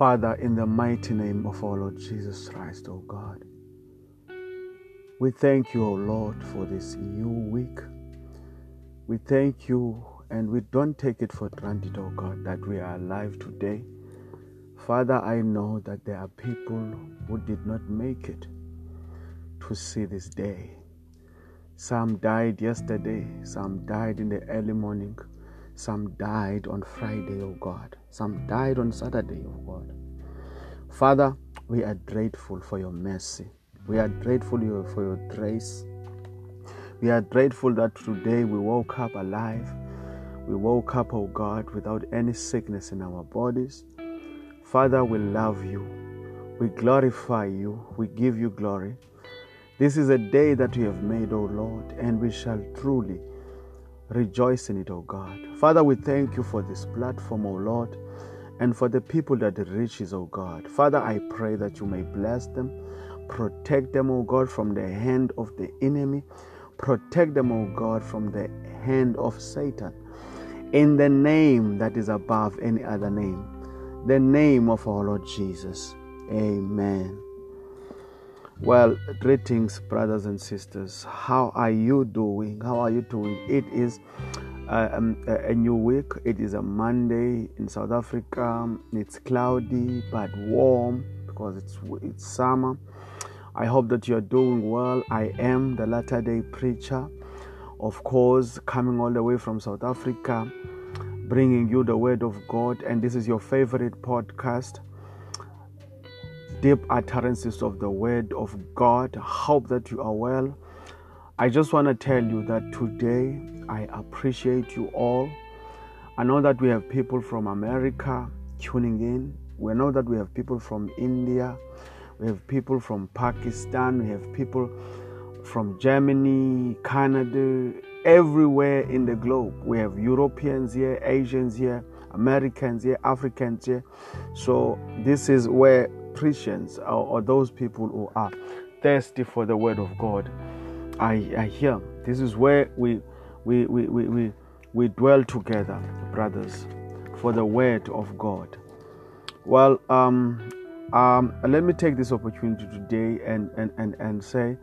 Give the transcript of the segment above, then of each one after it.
Father, in the mighty name of our Lord Jesus Christ, O God, we thank you, O Lord, for this new week. We thank you and we don't take it for granted, O God, that we are alive today. Father, I know that there are people who did not make it to see this day. Some died yesterday, some died in the early morning, some died on Friday, oh God, some died on Saturday, oh God. Father, we are grateful for your mercy. We are grateful for your grace. We are grateful that today we woke up alive. We woke up, oh God, without any sickness in our bodies. Father, we love you. We glorify you. We give you glory. This is a day that you have made, O Lord, and we shall truly rejoice in it, O God. Father, we thank you for this platform, O Lord, and for the people that it reaches, O God. Father, I pray that you may bless them, protect them, O God, from the hand of the enemy, protect them, O God, from the hand of Satan. In the name that is above any other name, the name of our Lord Jesus. Amen. Well, greetings, brothers and sisters. How are you doing? How are you doing? It is uh, um, a new week. It is a Monday in South Africa. It's cloudy but warm because it's it's summer. I hope that you are doing well. I am the latter day preacher, of course, coming all the way from South Africa, bringing you the word of God. And this is your favorite podcast deep utterances of the word of God. Hope that you are well. I just want to tell you that today I appreciate you all. I know that we have people from America tuning in. We know that we have people from India. We have people from Pakistan. We have people from Germany, Canada, everywhere in the globe. We have Europeans here, Asians here, Americans here, Africans here. So, this is where Christians or, or, those people who are thirsty for the word of God I I hear. This is where we we we, we, we, we dwell together, brothers, for the word of God. Well, um, um, let me take this opportunity today and, and, and, and say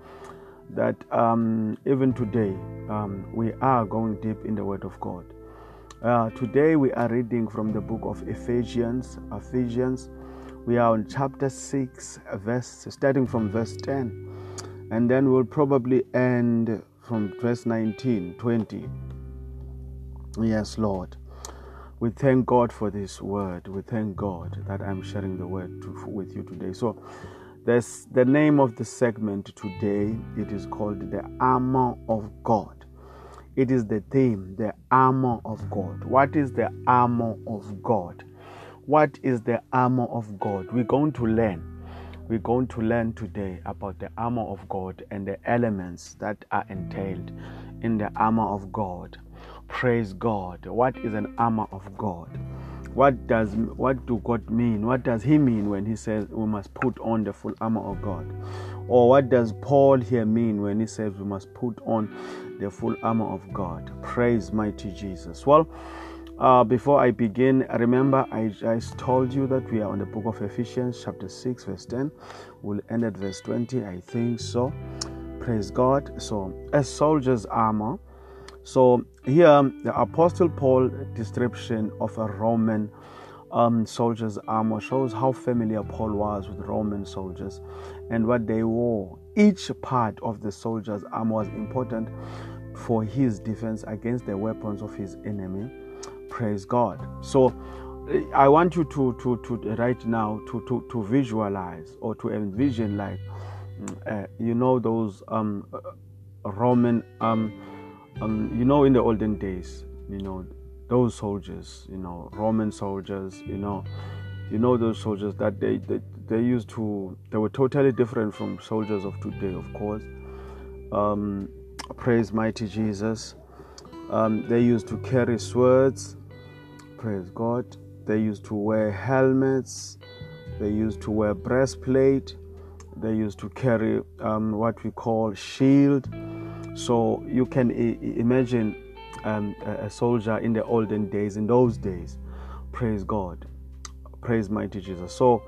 that um, even today um, we are going deep in the Word of God. Uh, today we are reading from the book of Ephesians. Ephesians we are on chapter 6, verse, starting from verse 10, and then we'll probably end from verse 19, 20. Yes, Lord. We thank God for this word. We thank God that I'm sharing the word to, with you today. So, there's the name of the segment today. It is called the armor of God. It is the theme, the armor of God. What is the armor of God? What is the armor of God? We're going to learn. We're going to learn today about the armor of God and the elements that are entailed in the armor of God. Praise God. What is an armor of God? What does what do God mean? What does he mean when he says we must put on the full armor of God? Or what does Paul here mean when he says we must put on the full armor of God? Praise mighty Jesus. Well, uh, before I begin, remember I just told you that we are on the book of Ephesians, chapter 6, verse 10. We'll end at verse 20, I think so. Praise God. So, a soldier's armor. So, here the Apostle Paul description of a Roman um, soldier's armor shows how familiar Paul was with Roman soldiers and what they wore. Each part of the soldier's armor was important for his defense against the weapons of his enemy praise God. So I want you to, to, to right now to, to, to visualize or to envision like uh, you know those um, Roman um, um, you know in the olden days you know those soldiers you know Roman soldiers you know you know those soldiers that they, they they used to they were totally different from soldiers of today of course. Um, praise mighty Jesus. Um, they used to carry swords Praise God. They used to wear helmets, they used to wear breastplate, they used to carry um, what we call shield. So you can I- imagine um, a soldier in the olden days, in those days. Praise God. Praise mighty Jesus. So,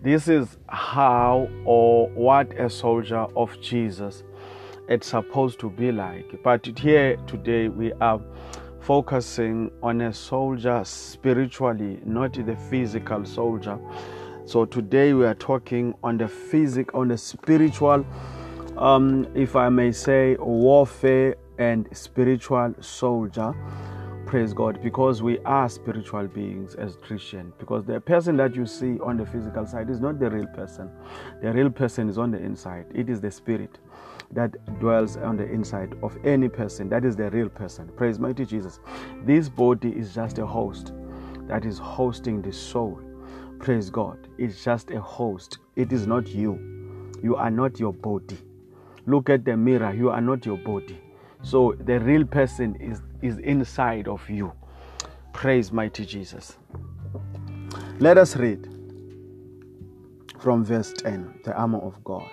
this is how or what a soldier of Jesus it's supposed to be like. But here today we are focusing on a soldier spiritually, not the physical soldier. So today we are talking on the physical, on the spiritual, um, if I may say, warfare and spiritual soldier. Praise God, because we are spiritual beings as Christian. Because the person that you see on the physical side is not the real person. The real person is on the inside. It is the spirit that dwells on the inside of any person. That is the real person. Praise mighty Jesus. This body is just a host that is hosting the soul. Praise God. It's just a host. It is not you. You are not your body. Look at the mirror. You are not your body. So the real person is, is inside of you. Praise mighty Jesus. Let us read from verse 10 the armor of God.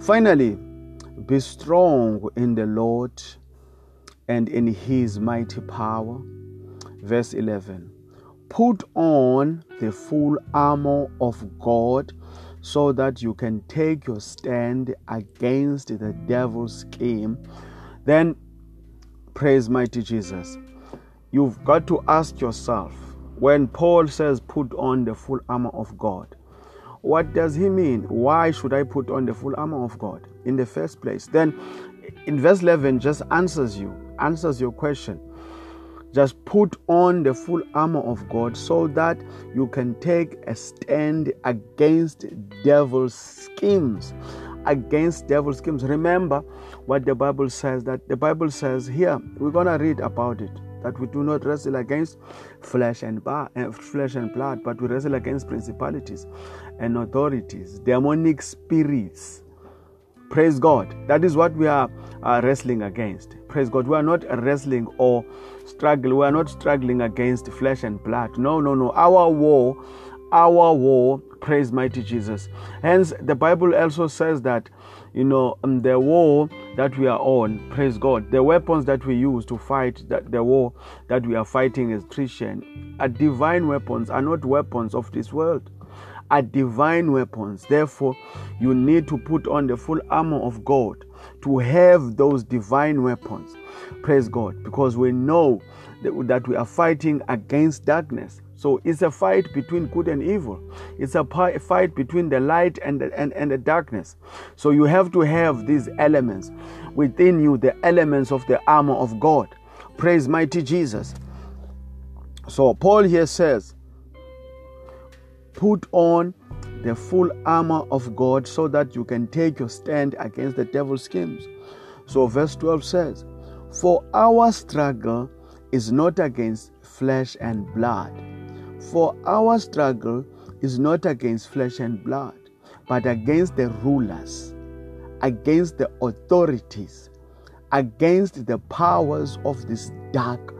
Finally, be strong in the Lord and in his mighty power. Verse 11 Put on the full armor of God so that you can take your stand against the devil's scheme. Then, praise mighty Jesus. You've got to ask yourself when Paul says, Put on the full armor of God, what does he mean? Why should I put on the full armor of God in the first place? Then in verse 11 just answers you, answers your question. Just put on the full armor of God so that you can take a stand against devil's schemes. Against devil's schemes. Remember what the Bible says that the Bible says here, we're going to read about it that we do not wrestle against flesh and, bar, uh, flesh and blood, but we wrestle against principalities and authorities, demonic spirits. Praise God. That is what we are wrestling against. Praise God. We are not wrestling or struggling. We are not struggling against flesh and blood. No, no, no. Our war, our war, praise mighty Jesus. Hence, the Bible also says that you know, um, the war that we are on, praise God, the weapons that we use to fight that the war that we are fighting as Christian are divine weapons, are not weapons of this world. Are divine weapons. Therefore, you need to put on the full armor of God to have those divine weapons. Praise God, because we know that, we are fighting against darkness. So it's a fight between good and evil. It's a fight between the light and the, and, and the darkness. So you have to have these elements within you, the elements of the armor of God. Praise mighty Jesus. So Paul here says, put on the full armor of God so that you can take your stand against the devil's schemes. So verse 12 says, For our struggle is not against flesh and blood for our struggle is not against flesh and blood, but against the rulers, against the authorities, against the powers of this dark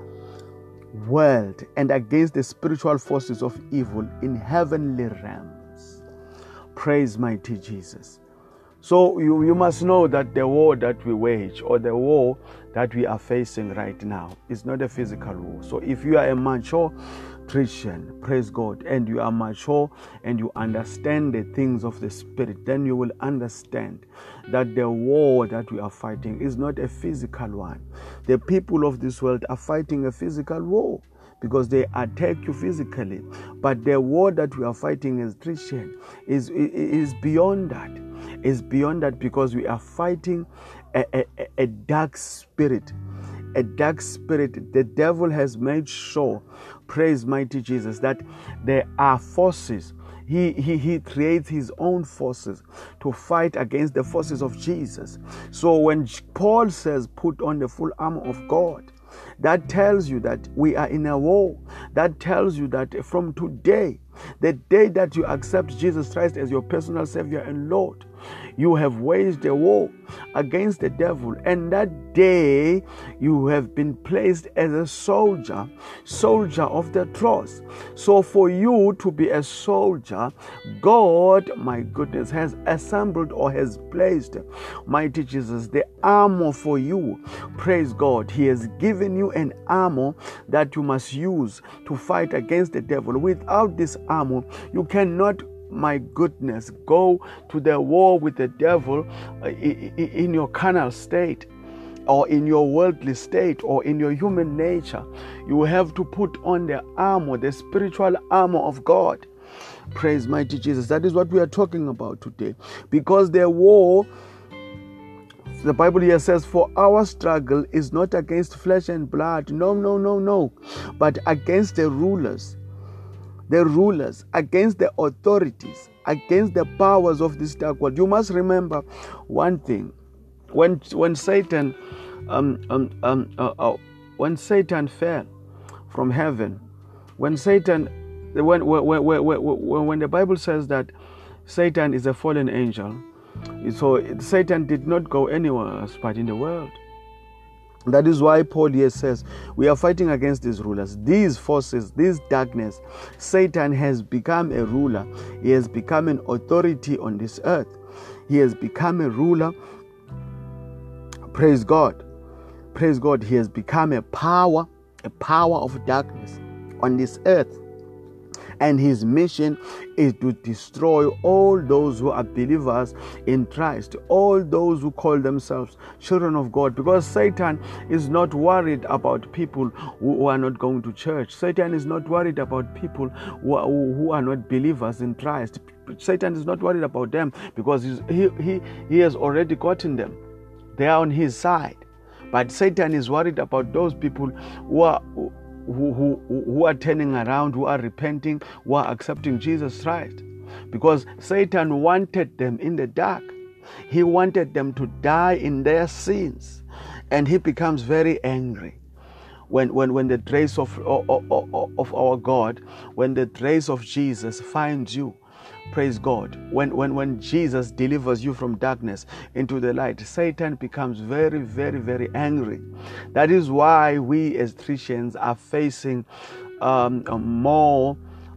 world, and against the spiritual forces of evil in heavenly realms. Praise mighty Jesus. So you, you must know that the war that we wage or the war that we are facing right now is not a physical war. So if you are a mature Christian, praise God, and you are mature and you understand the things of the Spirit, then you will understand that the war that we are fighting is not a physical one. The people of this world are fighting a physical war because they attack you physically. But the war that we are fighting as Christian is, is beyond that. Is beyond that because we are fighting a, a, a dark spirit a dark spirit. The devil has made sure, praise mighty Jesus, that there are forces. He, he, he creates his own forces to fight against the forces of Jesus. So when Paul says, put on the full armor of God, that tells you that we are in a war. That tells you that from today, the day that you accept Jesus Christ as your personal Savior and Lord, you have waged a war against the devil, and that day you have been placed as a soldier, soldier of the cross. So, for you to be a soldier, God, my goodness, has assembled or has placed, mighty Jesus, the armor for you. Praise God. He has given you an armor that you must use to fight against the devil. Without this armor, you cannot my goodness, go to the war with the devil uh, in your carnal state or in your worldly state or in your human nature. You have to put on the armor, the spiritual armor of God. Praise mighty Jesus. That is what we are talking about today. Because the war the Bible here says, For our struggle is not against flesh and blood. No, no, no, no. But against the rulers, the rulers, against the authorities, against the powers of this dark world. You must remember one thing. When, when Satan um, um, um, uh, uh, when Satan fell from heaven, when Satan, when, when, when, when, when the Bible says that Satan is a fallen angel, so Satan did not go anywhere else but in the world. That is why Paul here says we are fighting against these rulers, these forces, this darkness. Satan has become a ruler, he has become an authority on this earth, he has become a ruler. Praise God. Praise God. He has become a power, a power of darkness on this earth and his mission is to destroy all those who are believers in Christ, all those who call themselves children of God, because Satan is not worried about people who are not going to church. Satan is not worried about people who are, not believers in Christ. Satan is not worried about them because he, he, he has already gotten them. They are on his side. But Satan is worried about those people who are who, who, who are turning around, who are repenting, who are accepting Jesus Christ. Because Satan wanted them in the dark. He wanted them to die in their sins. And he becomes very angry when, when, when the grace of, of, of our God, when the grace of Jesus finds you Praise God. When, when, when Jesus delivers you from darkness into the light, Satan becomes very, very, very angry. That is why we as Christians are facing um, more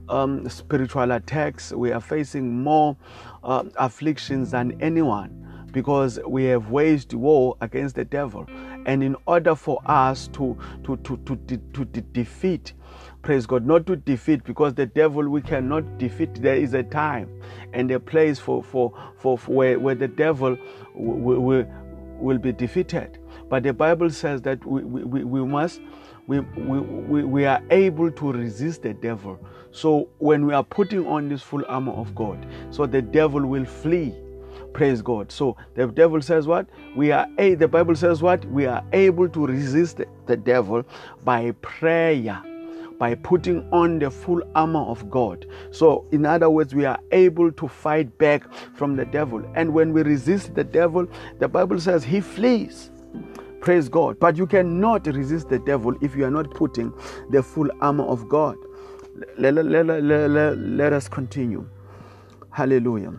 um, spiritual attacks. We are facing more uh, afflictions than anyone because we have waged war against the devil. And in order for us to, to, to, to, to defeat Praise God. Not to defeat, because the devil we cannot defeat. There is a time and a place for, for, for, for where, where the devil will, will, will be defeated. But the Bible says that we, we, we must, we, we, we are able to resist the devil. So when we are putting on this full armor of God, so the devil will flee. Praise God. So the devil says what? We are a the Bible says what? We are able to resist the devil by prayer by putting on the full armor of God. So, in other words, we are able to fight back from the devil. And when we resist the devil, the Bible says he flees. Praise God. But you cannot resist the devil if you are not putting the full armor of God. Let, let, let, let, us continue. Hallelujah.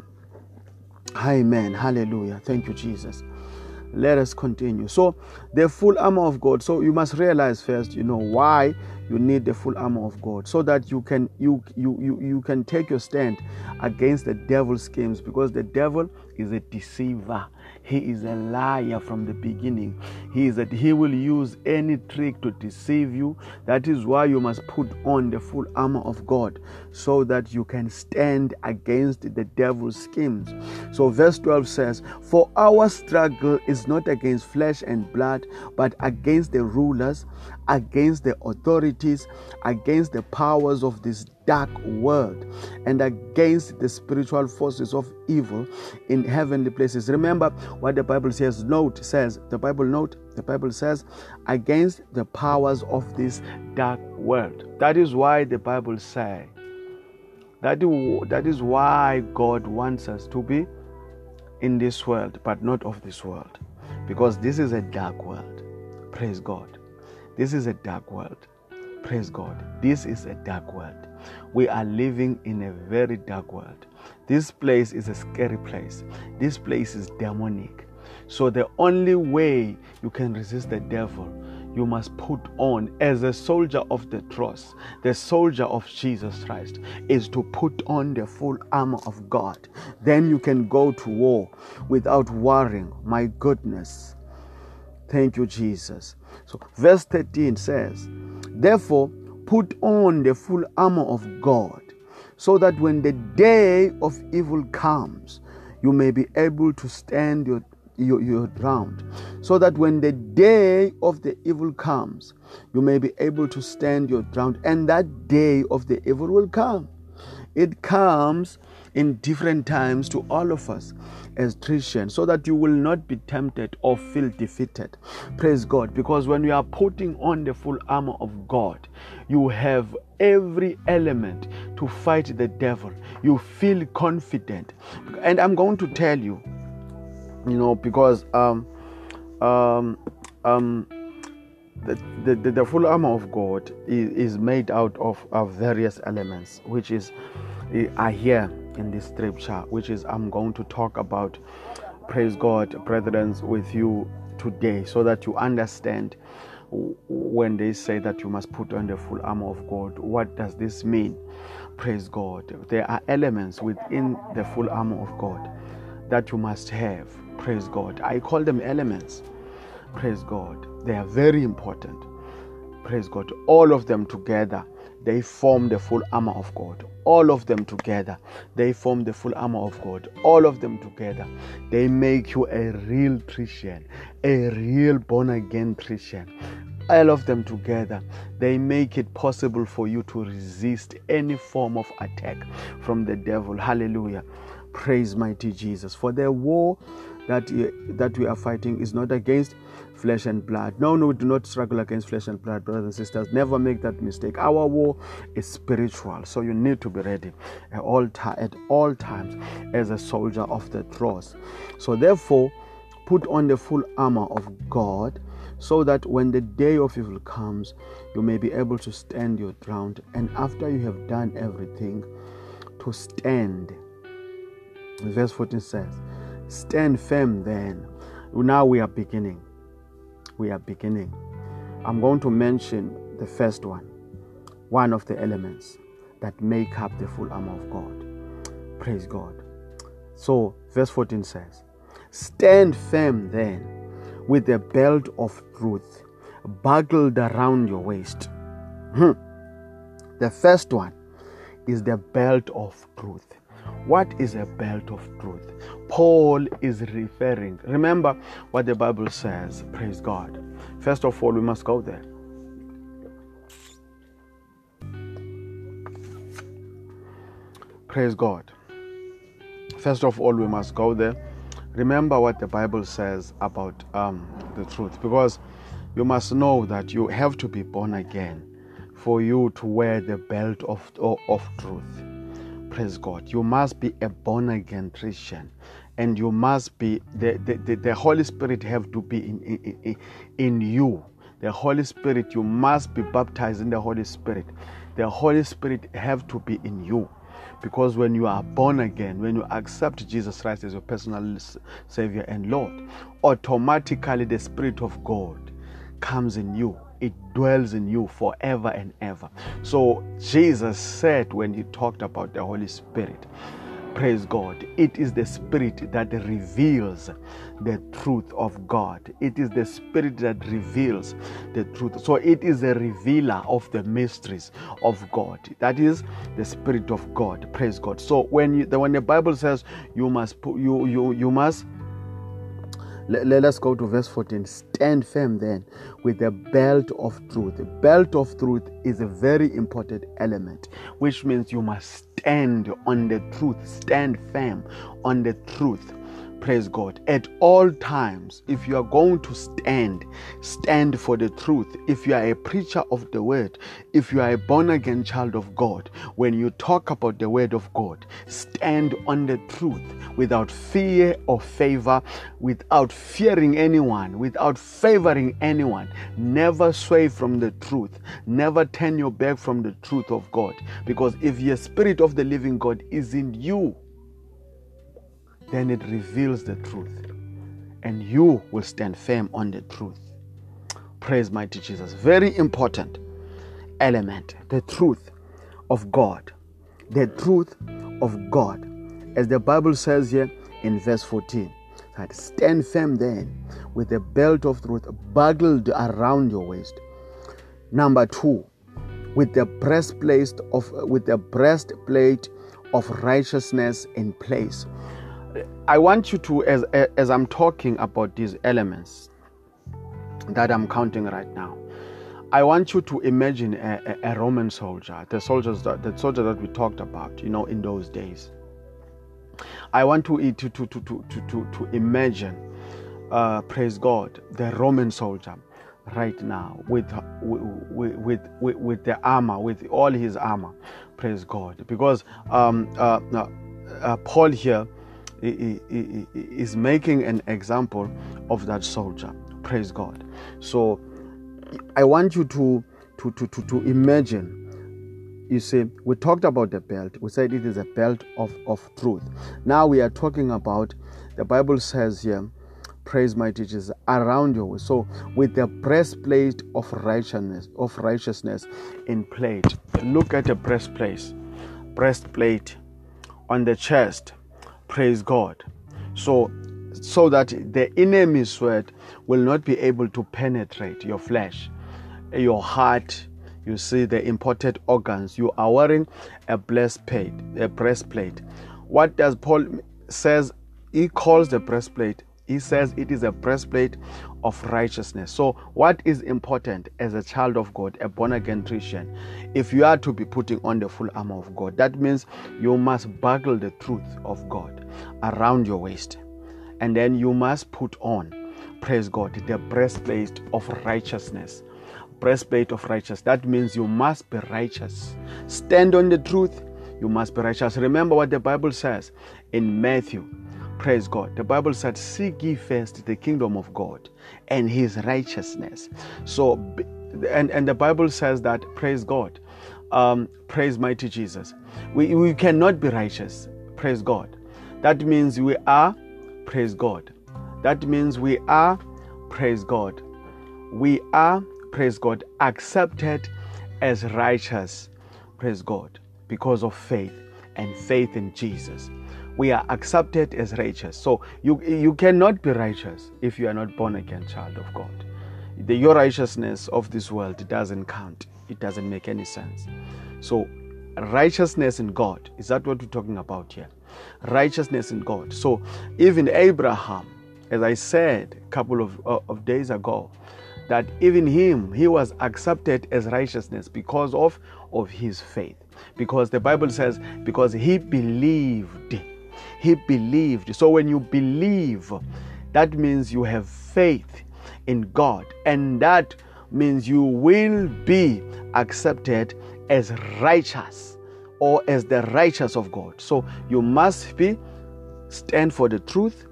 Amen. Hallelujah. Thank you, Jesus let us continue so the full armor of god so you must realize first you know why you need the full armor of God so that you can you you you, you can take your stand against the devil's schemes because the devil is a deceiver. He is a liar from the beginning. He is that he will use any trick to deceive you. That is why you must put on the full armor of God so that you can stand against the devil's schemes. So verse 12 says, "For our struggle is not against flesh and blood, but against the rulers, against the authorities, against the powers of this dark world, and against the spiritual forces of evil in heavenly places. Remember what the Bible says. Note says, the Bible note, the Bible says, against the powers of this dark world. That is why the Bible says, that, that is why God wants us to be in this world, but not of this world. Because this is a dark world. Praise God. This is a dark world. Praise God. This is a dark world. We are living in a very dark world. This place is a scary place. This place is demonic. So the only way you can resist the devil you must put on as a soldier of the cross, the soldier of Jesus Christ, is to put on the full armor of God. Then you can go to war without worrying. My goodness. Thank you, Jesus. So, verse 13 says, Therefore, put on the full armor of God, so that when the day of evil comes, you may be able to stand your you, you're drowned. So that when the day of the evil comes, you may be able to stand your ground. And that day of the evil will come. It comes in different times to all of us as Christians so that you will not be tempted or feel defeated. Praise God. Because when you are putting on the full armor of God, you have every element to fight the devil. You feel confident. And I'm going to tell you you know because um um um the, the, the full armor of God is, is made out of, of various elements, which is are here in this scripture, which is I'm going to talk about. Praise God, brethren, with you today, so that you understand when they say that you must put on the full armor of God. What does this mean? Praise God. There are elements within the full armor of God that you must have Praise God. I call them elements. Praise God. They are very important. Praise God. All of them together, they form the full armor of God. All of them together, they form the full armor of God. All of them together, they make you a real Christian, a real born again Christian. All of them together, they make it possible for you to resist any form of attack from the devil. Hallelujah. Praise mighty Jesus. For the war that, that we are fighting is not against flesh and blood. No, no, we do not struggle against flesh and blood, brothers and sisters. Never make that mistake. Our war is spiritual, so you need to be ready at all, at all times as a soldier of the cross. So, therefore, put on the full armor of God so that when the day of evil comes, you may be able to stand your ground. And after you have done everything, to stand. Verse 14 says, Stand firm then. Now we are beginning. We are beginning. I'm going to mention the first one, one of the elements that make up the full armor of God. Praise God. So, verse 14 says, Stand firm then with the belt of truth buckled around your waist. Hmm. The first one is the belt of truth. What is a belt of truth? Paul is referring. Remember what the Bible says. Praise God. First of all, we must go there. Praise God. First of all, we must go there. Remember what the Bible says about um, the truth because you must know that you have to be born again for you to wear the belt of, of, of truth. Praise God. You must be a born again Christian. And you must be, the, the, the, the Holy Spirit have to be in, in, in you. The Holy Spirit, you must be baptized in the Holy Spirit. The Holy Spirit have to be in you. Because when you are born again, when you accept Jesus Christ as your personal Savior and Lord, automatically the Spirit of God comes in you it dwells in you forever and ever. So Jesus said when he talked about the Holy Spirit, praise God, it is the Spirit that reveals the truth of God. It is the Spirit that reveals the truth. So it is a revealer of the mysteries of God. That is the Spirit of God. Praise God. So when you, when the Bible says you must you you you must let, let us go to verse 14. Stand firm then with the belt of truth. The belt of truth is a very important element, which means you must stand on the truth, stand firm on the truth Praise God. At all times, if you are going to stand, stand for the truth. If you are a preacher of the word, if you are a born again child of God, when you talk about the word of God, stand on the truth without fear or favor, without fearing anyone, without favoring anyone. Never sway from the truth. Never turn your back from the truth of God. Because if the spirit of the living God is in you, then it reveals the truth. And you will stand firm on the truth. Praise mighty Jesus. Very important element the truth of God. The truth of God. As the Bible says here in verse 14, that stand firm then with the belt of truth buckled around your waist. Number two, with the breastplate of with the breastplate of righteousness in place. I want you to, as as I'm talking about these elements that I'm counting right now, I want you to imagine a, a, a Roman soldier, the soldiers that the soldier that we talked about, you know, in those days. I want to to to to to to, to imagine, uh, praise God, the Roman soldier right now with, with, with, with, the armor, with all his armor. Praise God. Because um, uh, uh, uh Paul here is making an example of that soldier. Praise God. So I want you to, to, to, to, to imagine you see, we talked about the belt. We said it is a belt of, of truth. Now we are talking about, the Bible says here, praise mighty Jesus around you so with the breastplate of righteousness of righteousness in plate look at the breastplate breastplate on the chest praise god. So so that the enemy's sword will not be able to penetrate your flesh your heart. You see the important organs. You are wearing a breastplate a breastplate. What does paul says? He calls the breastplate. He says it is a breastplate of righteousness. So, what is important as a child of God, a born again Christian, if you are to be putting on the full armor of God, that means you must buckle the truth of God around your waist. And then you must put on, praise God, the breastplate of righteousness. Breastplate of righteousness. That means you must be righteous. Stand on the truth. You must be righteous. Remember what the Bible says in Matthew Praise God. The Bible said, Seek ye first the kingdom of God and his righteousness. So, and, and the Bible says that, praise God, um, praise mighty Jesus. We, we cannot be righteous. Praise God. That means we are, praise God. That means we are, praise God. We are, praise God, accepted as righteous, praise God, because of faith and faith in Jesus we are accepted as righteous. So you, you cannot be righteous if you are not born again child of God. The, your righteousness of this world doesn't count. It doesn't make any sense. So righteousness in God, is that what we're talking about here? Righteousness in God. So even Abraham, as I said a couple of, uh, of days ago, that even him, he was accepted as righteousness because of, of his faith. Because the Bible says, because he believed he believed. So when you believe, that means you have faith in God, and that means you will be accepted as righteous or as the righteous of God. So you must be stand for the truth,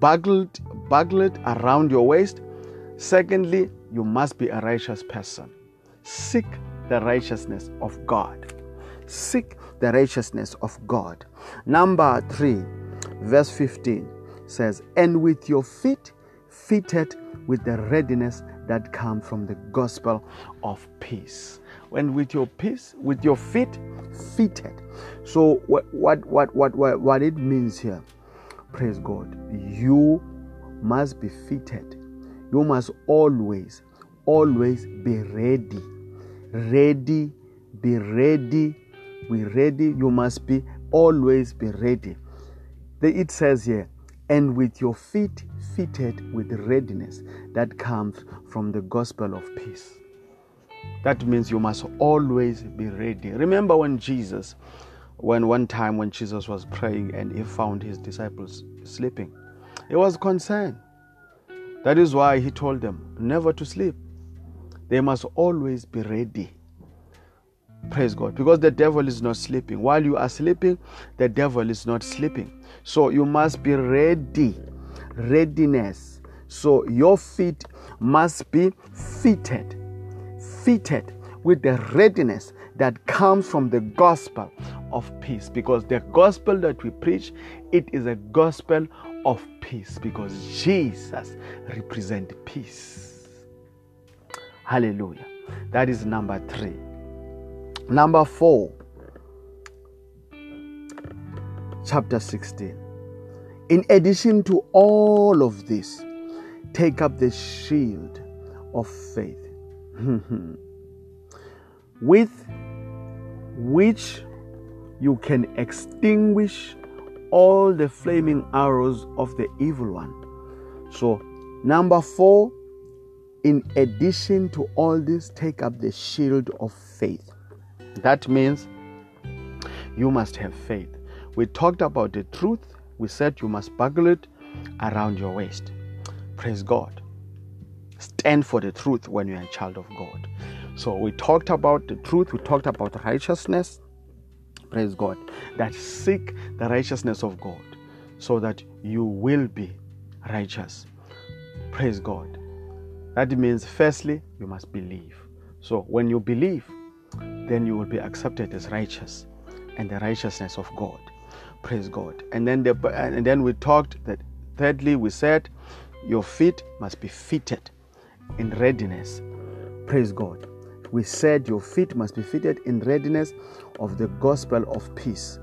buckled, buckled around your waist. Secondly, you must be a righteous person. Seek the righteousness of God. Seek the righteousness of God. Number 3, verse 15 says, And with your feet fitted with the readiness that come from the gospel of peace. When with your peace, with your feet fitted. So what what what what what, what it means here, praise God, you must be fitted. You must always, always be ready. Ready, be ready be ready. You must be always be ready. It says here, and with your feet fitted with readiness that comes from the gospel of peace. That means you must always be ready. Remember when Jesus, when one time when Jesus was praying and he found his disciples sleeping, he was concerned. That is why he told them never to sleep. They must always be ready. Praise God. Because the devil is not sleeping. While you are sleeping, the devil is not sleeping. So you must be ready. Readiness. So your feet must be fitted. Fitted with the readiness that comes from the gospel of peace because the gospel that we preach it is a gospel of peace because Jesus represents peace. Hallelujah. That is number 3. Number 4 chapter 16. In addition to all of this, take up the shield of faith, with which you can extinguish all the flaming arrows of the evil one. So, number four, in addition to all this, take up the shield of faith. That means you must have faith. We talked about the truth. We said you must buckle it around your waist. Praise God. Stand for the truth when you're a child of God. So we talked about the truth, we talked about righteousness. Praise God. That seek the righteousness of God so that you will be righteous. Praise God. That means, firstly, you must believe. So when you believe, then you will be accepted as righteous and the righteousness of God. Praise God. And then the, and then we talked that thirdly we said your feet must be fitted in readiness. Praise God. We said your feet must be fitted in readiness of the gospel of peace.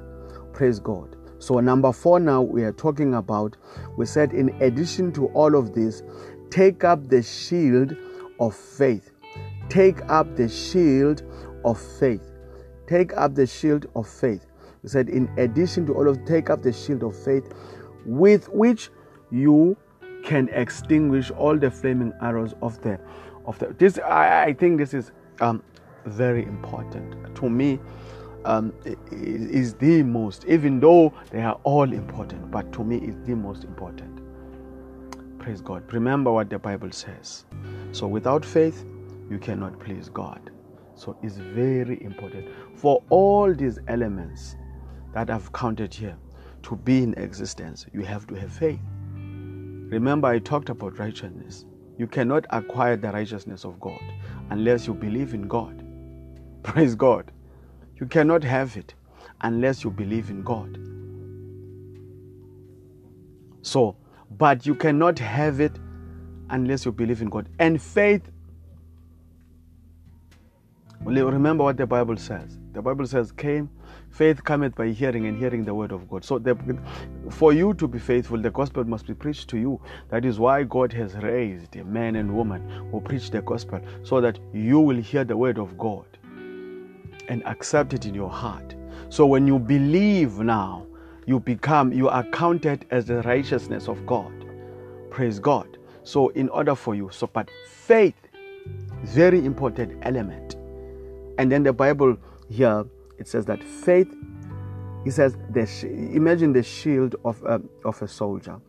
Praise God. So, number four, now we are talking about, we said, in addition to all of this, take up the shield of faith. Take up the shield of faith. Take up the shield of faith. We said, in addition to all of, take up the shield of faith with which you can extinguish all the flaming arrows of the of the this I, I think this is um very important. To me um is the most even though they are all important but to me is the most important. Praise god. Remember what the bible says. So without faith you cannot please god so it's very important for all these elements that I've counted here to be in existence, you have to have faith. Remember, I talked about righteousness. You cannot acquire the righteousness of God unless you believe in God. Praise God. You cannot have it unless you believe in God. So, but you cannot have it unless you believe in God. And faith, remember what the Bible says. The Bible says, came Faith cometh by hearing, and hearing the word of God. So, the, for you to be faithful, the gospel must be preached to you. That is why God has raised a man and woman who preach the gospel, so that you will hear the word of God and accept it in your heart. So, when you believe now, you become, you are counted as the righteousness of God. Praise God. So, in order for you, so but faith, very important element. And then the Bible here it says that faith, he says, the, imagine the shield of a, of a soldier,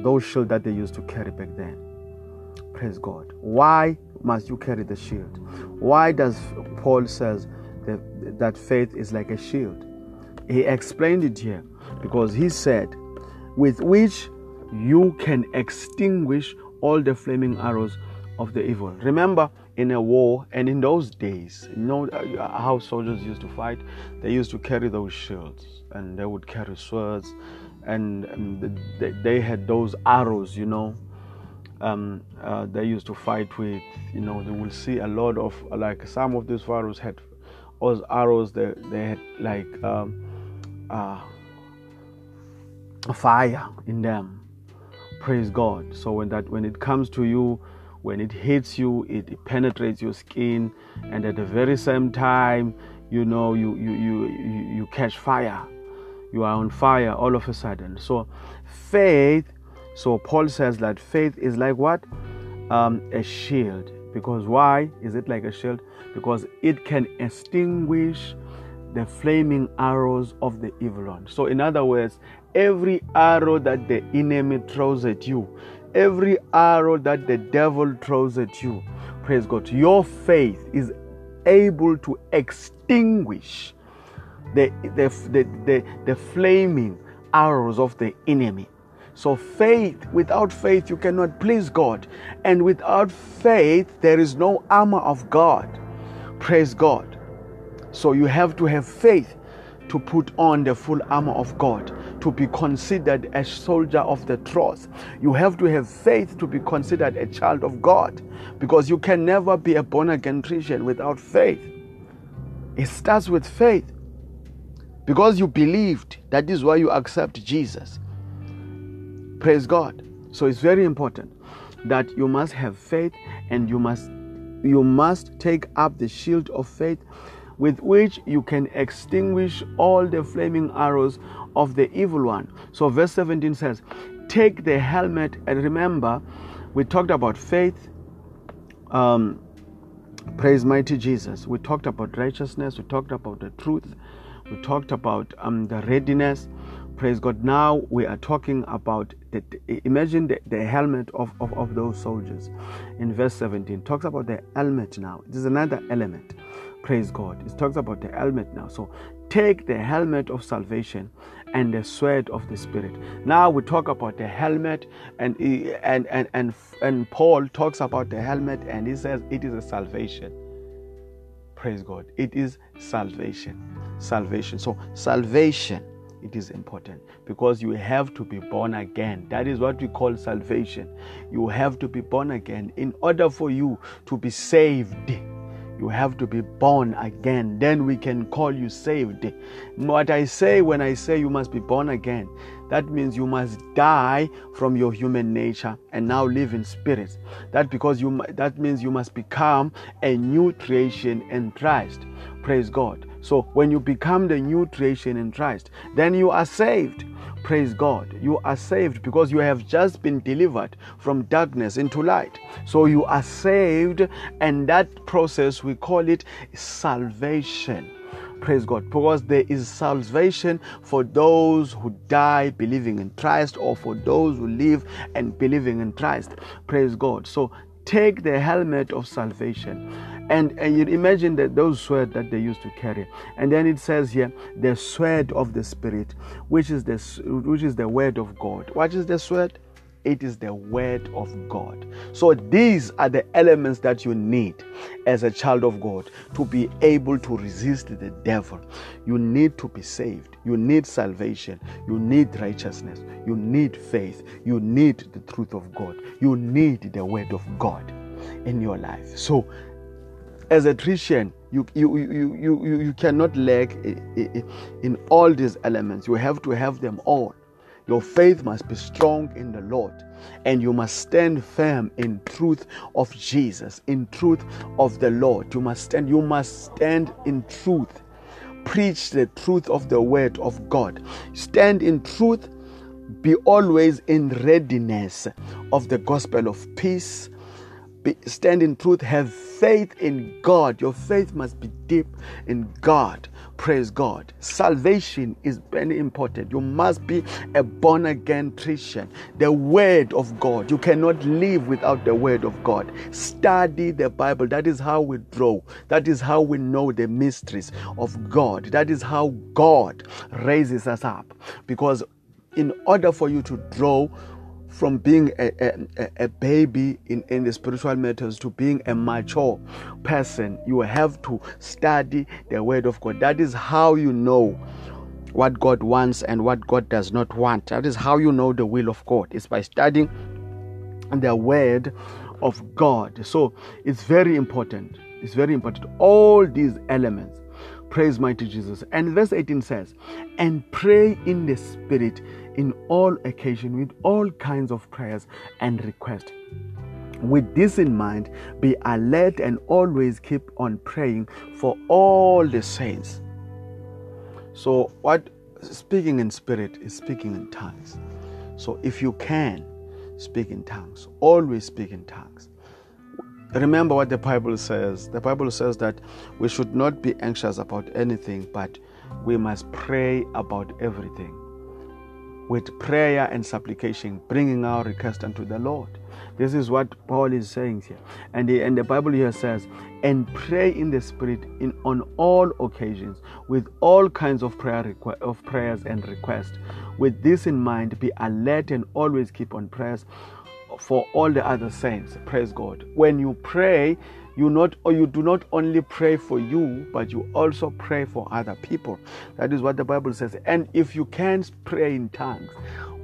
those shield that they used to carry back then. Praise God. Why must you carry the shield? Why does Paul says that, that faith is like a shield? He explained it here because he said, with which you can extinguish all the flaming arrows of the evil. Remember, in a war, and in those days, you know uh, how soldiers used to fight? They used to carry those shields and they would carry swords, and, they, had those arrows, you know. Um, uh, they used to fight with, you know, they will see a lot of, like, some of these pharaohs had those arrows, they, they had like um, uh, fire in them. Praise God. So when that when it comes to you, when it hits you it penetrates your skin and at the very same time you know you you you you, catch fire. You are on fire all of a sudden. So faith so paul says that faith is like what? Um, a shield. Because why is it like a shield? Because it can extinguish the flaming arrows of the evil one. So in other words every arrow that the enemy throws at you every arrow that the devil throws at you, praise God, your faith is able to extinguish the, the, the, the, the flaming arrows of the enemy. So, faith, without faith, you cannot please God. And without faith, there is no armor of God. Praise God. So, you have to have faith to put on the full armor of God, to be considered a soldier of the cross. You have to have faith to be considered a child of God because you can never be a born again Christian without faith. It starts with faith. Because you believed, that is why you accept Jesus. Praise God. So it's very important that you must have faith and you must you must take up the shield of faith with which you can extinguish all the flaming arrows of the evil one. So, verse 17 says, Take the helmet, and remember, we talked about faith. Um, praise mighty Jesus. We talked about righteousness, we talked about the truth, we talked about um, the readiness. Praise God. Now we are talking about the, imagine the, the helmet of, of, of those soldiers in verse 17. Talks about the helmet now. This is another element. Praise God. It talks about the helmet now. So take the helmet of salvation and the sword of the spirit. Now we talk about the helmet and and and and, and Paul talks about the helmet and he says it is a salvation. Praise God. It is salvation. Salvation. So salvation it is important because you have to be born again. That is what we call salvation. You have to be born again in order for you to be saved you have to be born again. Then we can call you saved. What I say when I say you must be born again, that means you must die from your human nature and now live in spirit. That because you that means you must become a new creation in Christ. Praise God. So when you become the new creation in Christ, then you are saved. Praise God. You are saved because you have just been delivered from darkness into light. So you are saved, and that process we call it salvation. Praise God. Because there is salvation for those who die believing in Christ or for those who live and believing in Christ. Praise God. So take the helmet of salvation and, and you imagine that those sword that they used to carry and then it says here the sword of the spirit which is the which is the word of god what is the sword it is the word of God. So these are the elements that you need as a child of God to be able to resist the devil. You need to be saved. You need salvation. You need righteousness. You need faith. You need the truth of God. You need the word of God in your life. So as a Christian, you, you, you, you, you cannot lack in all these elements. You have to have them all. Your faith must be strong in the Lord, and you must stand firm in truth of Jesus, in truth of the Lord. You must stand, you must stand in truth. Preach the truth of the word of God. Stand in truth. Be always in readiness of the gospel of peace be, stand in truth, have faith in God. Your faith must be deep in God. Praise God. Salvation is very important. You must be a born again Christian. The Word of God. You cannot live without the Word of God. Study the Bible. That is how we draw. That is how we know the mysteries of God. That is how God raises us up. Because in order for you to draw from being a, a, a, baby in, in the spiritual matters to being a mature person, you have to study the Word of God. That is how you know what God wants and what God does not want. That is how you know the will of God. It's by studying the Word of God. So it's very important. It's very important. All these elements. Praise mighty Jesus. And verse 18 says, and pray in the Spirit in all occasion with all kinds of prayers and requests. With this in mind, be alert and always keep on praying for all the saints. So, what speaking in spirit is speaking in tongues. So, if you can speak in tongues, always speak in tongues. Remember what the Bible says. The Bible says that we should not be anxious about anything, but we must pray about everything with prayer and supplication, bringing our request unto the Lord. This is what Paul is saying here. And the, and the Bible here says, and pray in the Spirit in, on all occasions with all kinds of, prayer requ- of prayers and requests. With this in mind, be alert and always keep on prayers for all the other saints. Praise God. When you pray, you not or you do not only pray for you, but you also pray for other people. That is what the Bible says. And if you can't pray in tongues,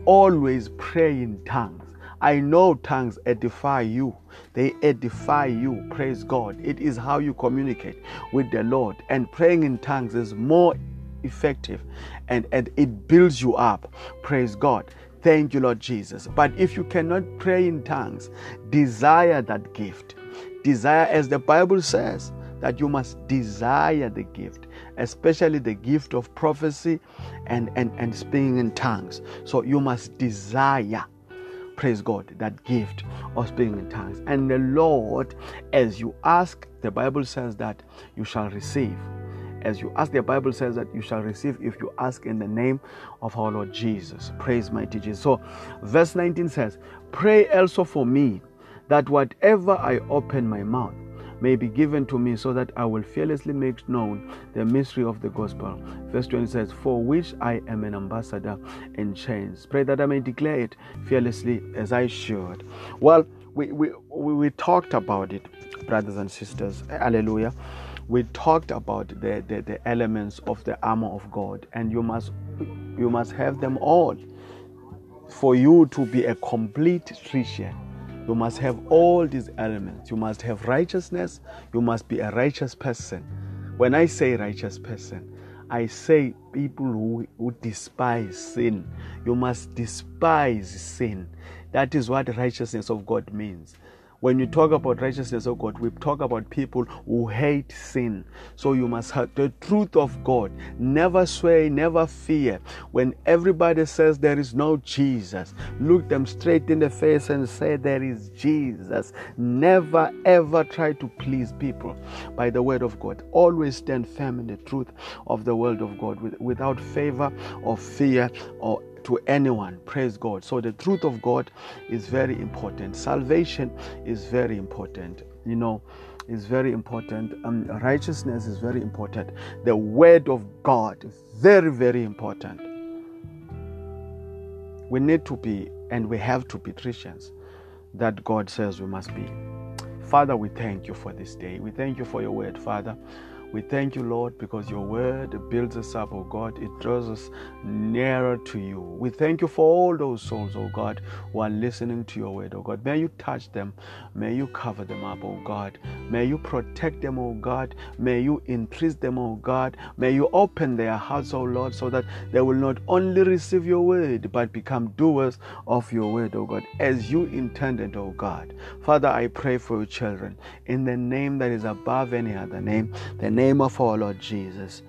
always pray in tongues. I know tongues edify you. They edify you. Praise God. It is how you communicate with the Lord. And praying in tongues is more effective and, and it builds you up. Praise God. Thank you, Lord Jesus. But if you cannot pray in tongues, desire that gift. Desire, as the Bible says, that you must desire the gift, especially the gift of prophecy and, and, and speaking in tongues. So you must desire praise God, that gift of speaking in tongues. And the Lord, as you ask, the Bible says that you shall receive. As you ask, the Bible says that you shall receive if you ask in the name of our Lord Jesus. Praise mighty Jesus. So, verse 19 says, Pray also for me that whatever I open my mouth, may be given to me so that I will fearlessly make known the mystery of the gospel. Verse 20 says, For which I am an ambassador in chains. Pray that I may declare it fearlessly as I should. Well, we, we, we talked about it, brothers and sisters. Hallelujah. We talked about the, the, the elements of the armor of God, and you must you must have them all for you to be a complete Christian you must have all these elements. You must have righteousness. You must be a righteous person. When I say righteous person, I say people who, who despise sin. You must despise sin. That is what righteousness of God means. When you talk about righteousness of God, we talk about people who hate sin. So you must have the truth of God. Never sway, never fear. When everybody says there is no Jesus, look them straight in the face and say there is Jesus. Never ever try to please people by the word of God. Always stand firm in the truth of the word of God without favor or fear or to anyone. Praise God. So the truth of God is very important. Salvation is very important. You know, is very important. Um, righteousness is very important. The word of God is very, very important. We need to be and we have to be Christians that God says we must be. Father, we thank you for this day. We thank you for your word, Father. We thank you, Lord, because your word builds us up, oh God. It draws us nearer to you. We thank you for all those souls, oh God, who are listening to your word, oh God. May you touch them. May you cover them up, oh God. May you protect them, oh God. May you increase them, oh God. May you open their hearts, oh Lord, so that they will not only receive your word, but become doers of your word, oh God, as you intended, oh God. Father, I pray for your children in the name that is above any other name, the name of our Lord Jesus.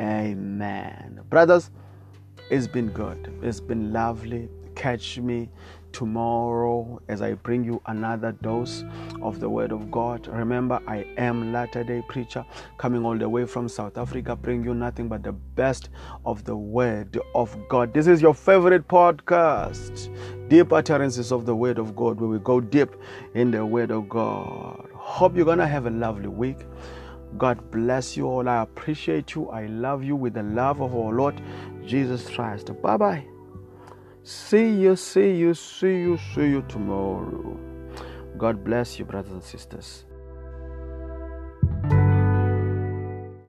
Amen. Brothers, it's been good. It's been lovely. Catch me tomorrow as I bring you another dose of the Word of God. Remember, I am Latter day Preacher coming all the way from South Africa, bring you nothing but the best of the Word of God. This is your favorite podcast, Deep Utterances of the Word of God, where we go deep in the Word of God. Hope you're going to have a lovely week. God bless you all. I appreciate you. I love you with the love of our Lord Jesus Christ. Bye bye. See you, see you, see you, see you tomorrow. God bless you, brothers and sisters.